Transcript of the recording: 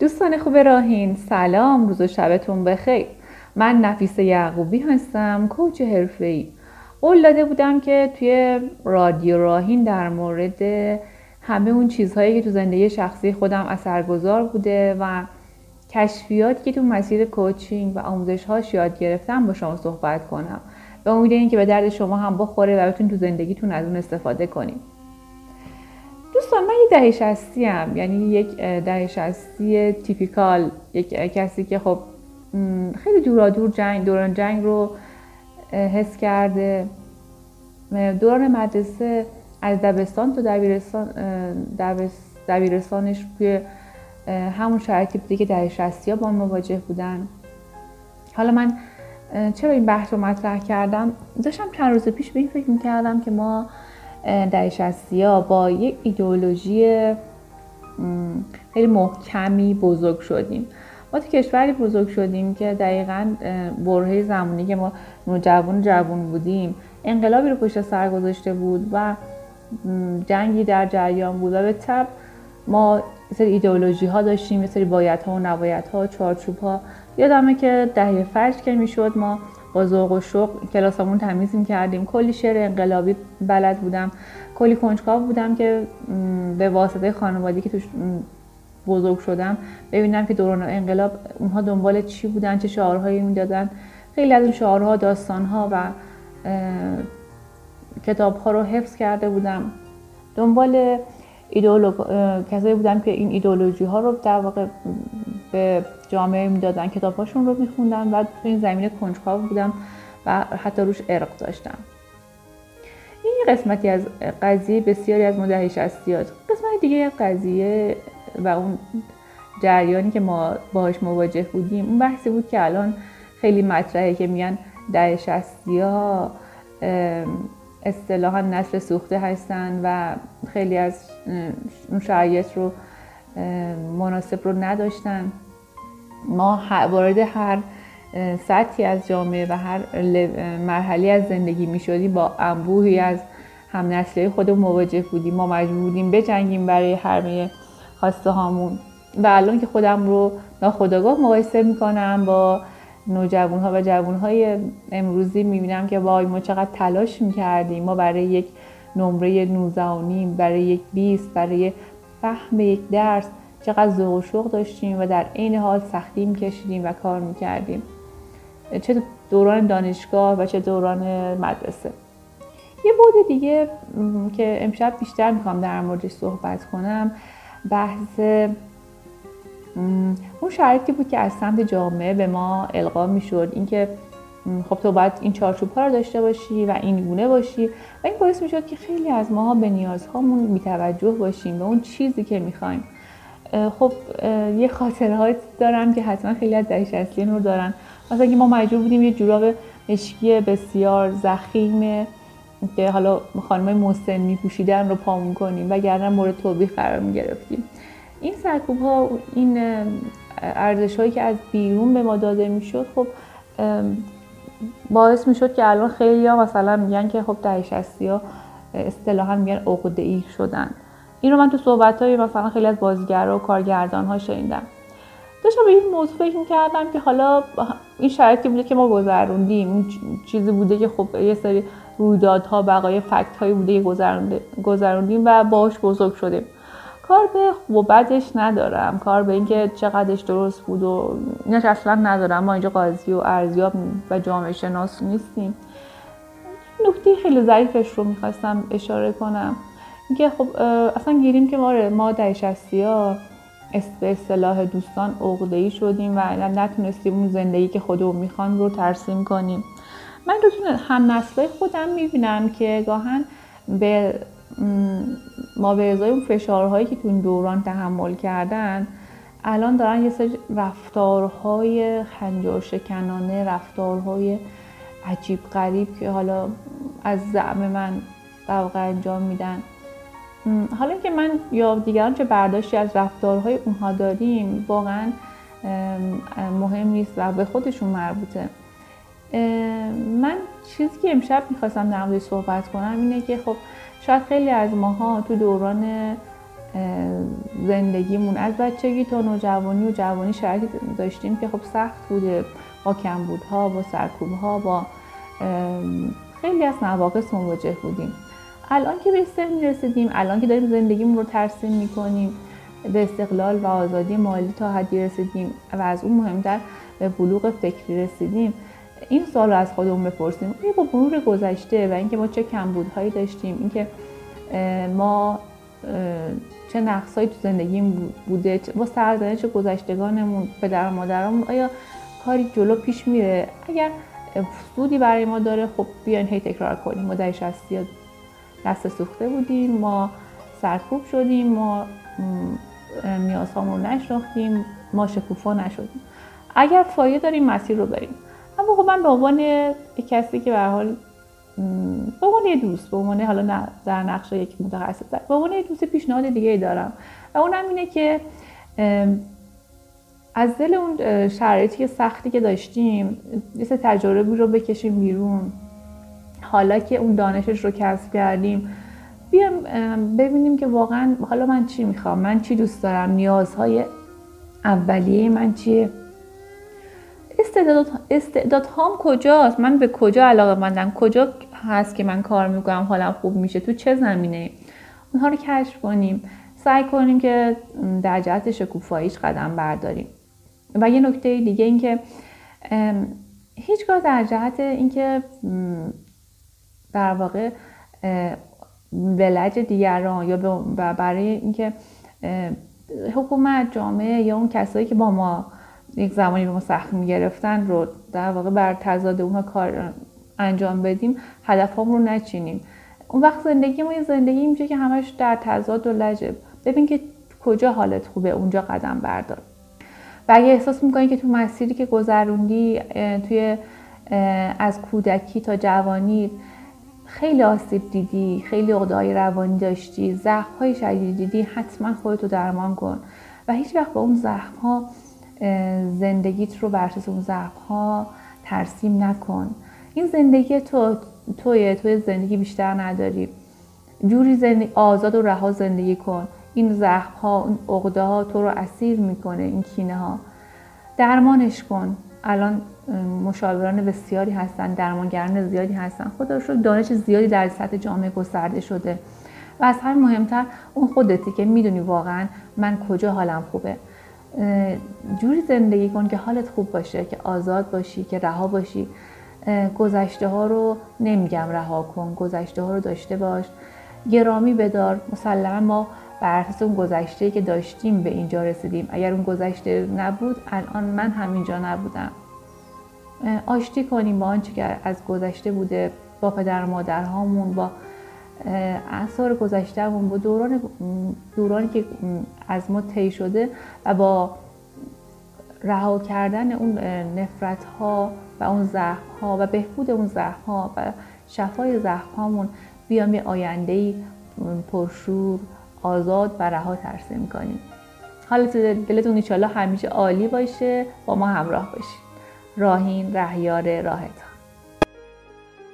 دوستان خوب راهین سلام روز و شبتون بخیر. من نفیس یعقوبی هستم کوچ حرفه‌ای. قول داده بودم که توی رادیو راهین در مورد همه اون چیزهایی که تو زندگی شخصی خودم اثرگذار بوده و کشفیاتی که تو مسیر کوچینگ و آموزش هاش یاد گرفتم با شما صحبت کنم. به امید اینکه به درد شما هم بخوره و بتون تو زندگیتون از اون استفاده کنیم دوستان من یه دهه هم یعنی یک دهه شستی تیپیکال. یک کسی که خب خیلی دورا دور جنگ دوران جنگ رو حس کرده. دوران مدرسه از دبستان تا دبیرستان دبیرستانش توی همون شرایطی بوده که دهه شستی ها با مواجه بودن. حالا من چرا این بحث رو مطرح کردم؟ داشتم چند روز پیش به این فکر می‌کردم که ما در شستی با یک ایدئولوژی خیلی محکمی بزرگ شدیم. ما تو کشوری بزرگ شدیم که دقیقا برهه زمانی که ما نوجوان جوان بودیم انقلابی رو پشت سر گذاشته بود و جنگی در جریان بود و به طب ما سری ایدئولوژی ها داشتیم یه سری بایت ها و نبایت ها چارچوب ها یادمه که دهه فرش که می‌شد ما با ذوق و شوق کلاسمون تمیز کردیم. کلی شعر انقلابی بلد بودم. کلی کنجکاو بودم که به واسطه خانوادی که توش بزرگ شدم ببینم که دوران انقلاب اونها دنبال چی بودن چه شعارهایی می‌دادن. خیلی از اون شعارها داستانها و کتابها رو حفظ کرده بودم. دنبال ایدئولوگ کسایی بودم که این ایدئولوژی ها رو در واقع به جامعه می‌دادن کتابهاشون رو میخوندن و تو این زمینه کنجکاو بودم و حتی روش ارق داشتم. این قسمتی از قضیه بسیاری از مدهی شستیات قسمت دیگه قضیه و اون جریانی که ما باهاش مواجه بودیم اون بحثی بود که الان خیلی مطرحه که میگن ده شستی ها اصطلاحا نسل سوخته هستن و خیلی از اون شرایط رو مناسب رو نداشتن. ما وارد هر سطحی از جامعه و هر مرحله از زندگی می شدیم با انبوهی از هم نسلی خودمون مواجه بودیم. ما مجبور بودیم بجنگیم برای همه خواسته هامون. و الان که خودم رو ناخداگاه مقایسه می‌کنم با نوجوان ها و جوان های امروزی می‌بینم که وای ما چقدر تلاش می‌کردیم. ما برای یک نمره 19 برای یک 20 برای فهم یک درس چقدر ذوق و شوق داشتیم و در عین حال سختی میکشیدیم و کار می‌کردیم. چه دوران دانشگاه و چه دوران مدرسه. یه بود دیگه که امشب بیشتر می‌خوام در موردش صحبت کنم بحث اون شرایطی بود که از سمت جامعه به ما القا می‌شد. اینکه خب تو باید این چارچوب ها رو داشته باشی و این گونه باشی. و این باعث می‌شد که خیلی از ماها به نیازهامون بیتوجه باشیم به اون چیزی که می‌خوایم. خب یه خاطرهایی دارم که حتما خیلی از دهش اصلی رو دارن. مثلا که ما مجبور بودیم یه جوراب مشکی بسیار زخیم که حالا خانمای مسن میپوشیدن رو پامون کنیم و گردن مورد توبیخ قرار می‌گرفتیم. این سرکوب ها این ارزش هایی که از بیرون به ما داده می‌شد خب باعث می‌شد که الان خیلی ها مثلا میگن که خب دهش ها اصطلاحا میگن عقده ای شدن. این رو من تو صحبت های مثلا خیلی از بازیگرا و کارگردان ها شنیدم. داشتم به این موضوع فکر کردم که حالا این شرایطی بوده که ما گذروندیم. این چیزی بوده که خب یه سری رویدادها بقای فکت هایی بوده که گذروندیم و باش بزرگ شدیم. کار به خوب و بدش ندارم. کار به اینکه چقدرش درست بود و اینش اصلا ندارم. ما اینجا قاضی و ارزیاب و جامعه شناس نیستیم. نکته خیلی ظریفش رو می‌خواستم اشاره کنم. اینکه خب اصلا گیریم که ما ما در شستی ها به اصطلاح دوستان عقده ای شدیم و نتونستیم اون زندگی که خودمون می‌خوان رو ترسیم کنیم. من رو هم نسل خودم می‌بینم که گاهن به ما به ازای اون فشارهایی که تو این دوران تحمل کردن الان دارن یه سری رفتارهای خنجر شکنانه رفتارهای عجیب غریب که حالا از زعم من در واقع انجام میدن. حالا که من یا دیگران چه برداشتی از رفتارهای اونها داریم واقعا مهم نیست و به خودشون مربوطه. چیزی که امشب می‌خواستم در صحبت کنم اینه که خب شاید خیلی از ماها تو دوران زندگیمون از بچگی تا نوجوانی و جوانی شرایطی داشتیم که خب سخت بوده. با کمبودها با سرکوبها با خیلی از نواقص مواجه بودیم. الان که به سن رسیدیم الان که داریم زندگیمون رو ترسیم می‌کنیم به استقلال و آزادی مالی تا حدی رسیدیم و از اون مهمتر به بلوغ فکری رسیدیم. این سال رو از خودمون بپرسیم. این با مرور گذشته و اینکه ما چه کمبودهایی داشتیم اینکه ما چه نقصهایی تو زندگیم بوده با سرزنش گذشتگانمون پدر و مادرمون آیا کاری جلو پیش میره؟ اگر سودی برای ما داره خب بیاین هی تکرار کنیم. ما در شستی دست سوخته بودیم ما سرکوب شدیم ما نیازهامون رو نشناختیم ما شکوفا نشدیم. اگر فایده داریم مسیر رو بریم. اما خب من به عنوان کسی که به حال به عنوان دوست به عنوان حالا در نقش یک متخصص به عنوان یه دوست پیشنهاد دیگه دارم. و اونم اینه که از دل اون شرایطی سختی که داشتیم یه تجربه رو بکشیم بیرون حالا که اون دانشش رو کسب کردیم بیام ببینیم که واقعا حالا من چی می‌خوام؟ من چی دوست دارم؟ نیازهای اولیه من چیه؟ استعداد هام کجاست؟ من به کجا علاقه مندم؟ کجا هست که من کار می‌کنم؟ حالم خوب میشه؟ تو چه زمینه؟ اونها رو کشف کنیم. سعی کنیم که در جهت شکوفاییش قدم برداریم. و یه نکته دیگه این که هیچگاه در جهت اینکه در واقع ولج دیگران یا برای اینکه حکومت جامعه یا اون کسایی که با ما یک زمانی به ما سخت می‌گرفتن رو در واقع بر تضاد اونها کار انجام بدیم هدف رو نچینیم. اون وقت زندگی ما یه زندگی میشه که همش در تضاد و لجه ببین که کجا حالت خوبه اونجا قدم بردار. و اگه احساس می‌کنی که تو مسیری که گذروندی توی از کودکی تا جوانی خیلی آسیب دیدی خیلی عقده‌های روانی داشتی زخم‌های شدید دیدی حتما خودتو درمان کن. و هیچ وقت با اون زخم‌ها زندگیت رو بر اون زخم‌ها ترسیم نکن. این زندگی تو توی توی زندگی بیشتر نداری. جوری زندگی آزاد و رها زندگی کن. این زخم ها این عقده ها تو رو اسیر می‌کنه این کینه ها درمانش کن. الان مشاوران بسیاری هستن درمانگران زیادی هستن. خدا رو دانش زیادی در سطح جامعه گسترده شده. و از همین مهمتر اون خودتی که می‌دونی واقعا من کجا حالم خوبه. جوری زندگی کن که حالت خوب باشه که آزاد باشی که رها باشی. گذشته ها رو نمیگم رها کن گذشته ها رو داشته باش. گرامی بدار. مسلما ما بر اساس اون گذشته که داشتیم به اینجا رسیدیم. اگر اون گذشته نبود الان من همینجا نبودم. آشتی کنیم با آنچه که از گذشته بوده با پدر مادرهامون با اثار گذشتهمون با دوران دورانی که از ما طی شده و با رها کردن اون نفرت ها و اون زخم ها و بهبود اون زخم ها و شفای زخم هامون بیام یه آینده پرشور آزاد و رها ترسیم کنیم حالا دلتون ایشالله همیشه عالی باشه با ما همراه باشید راهین رهیار راهت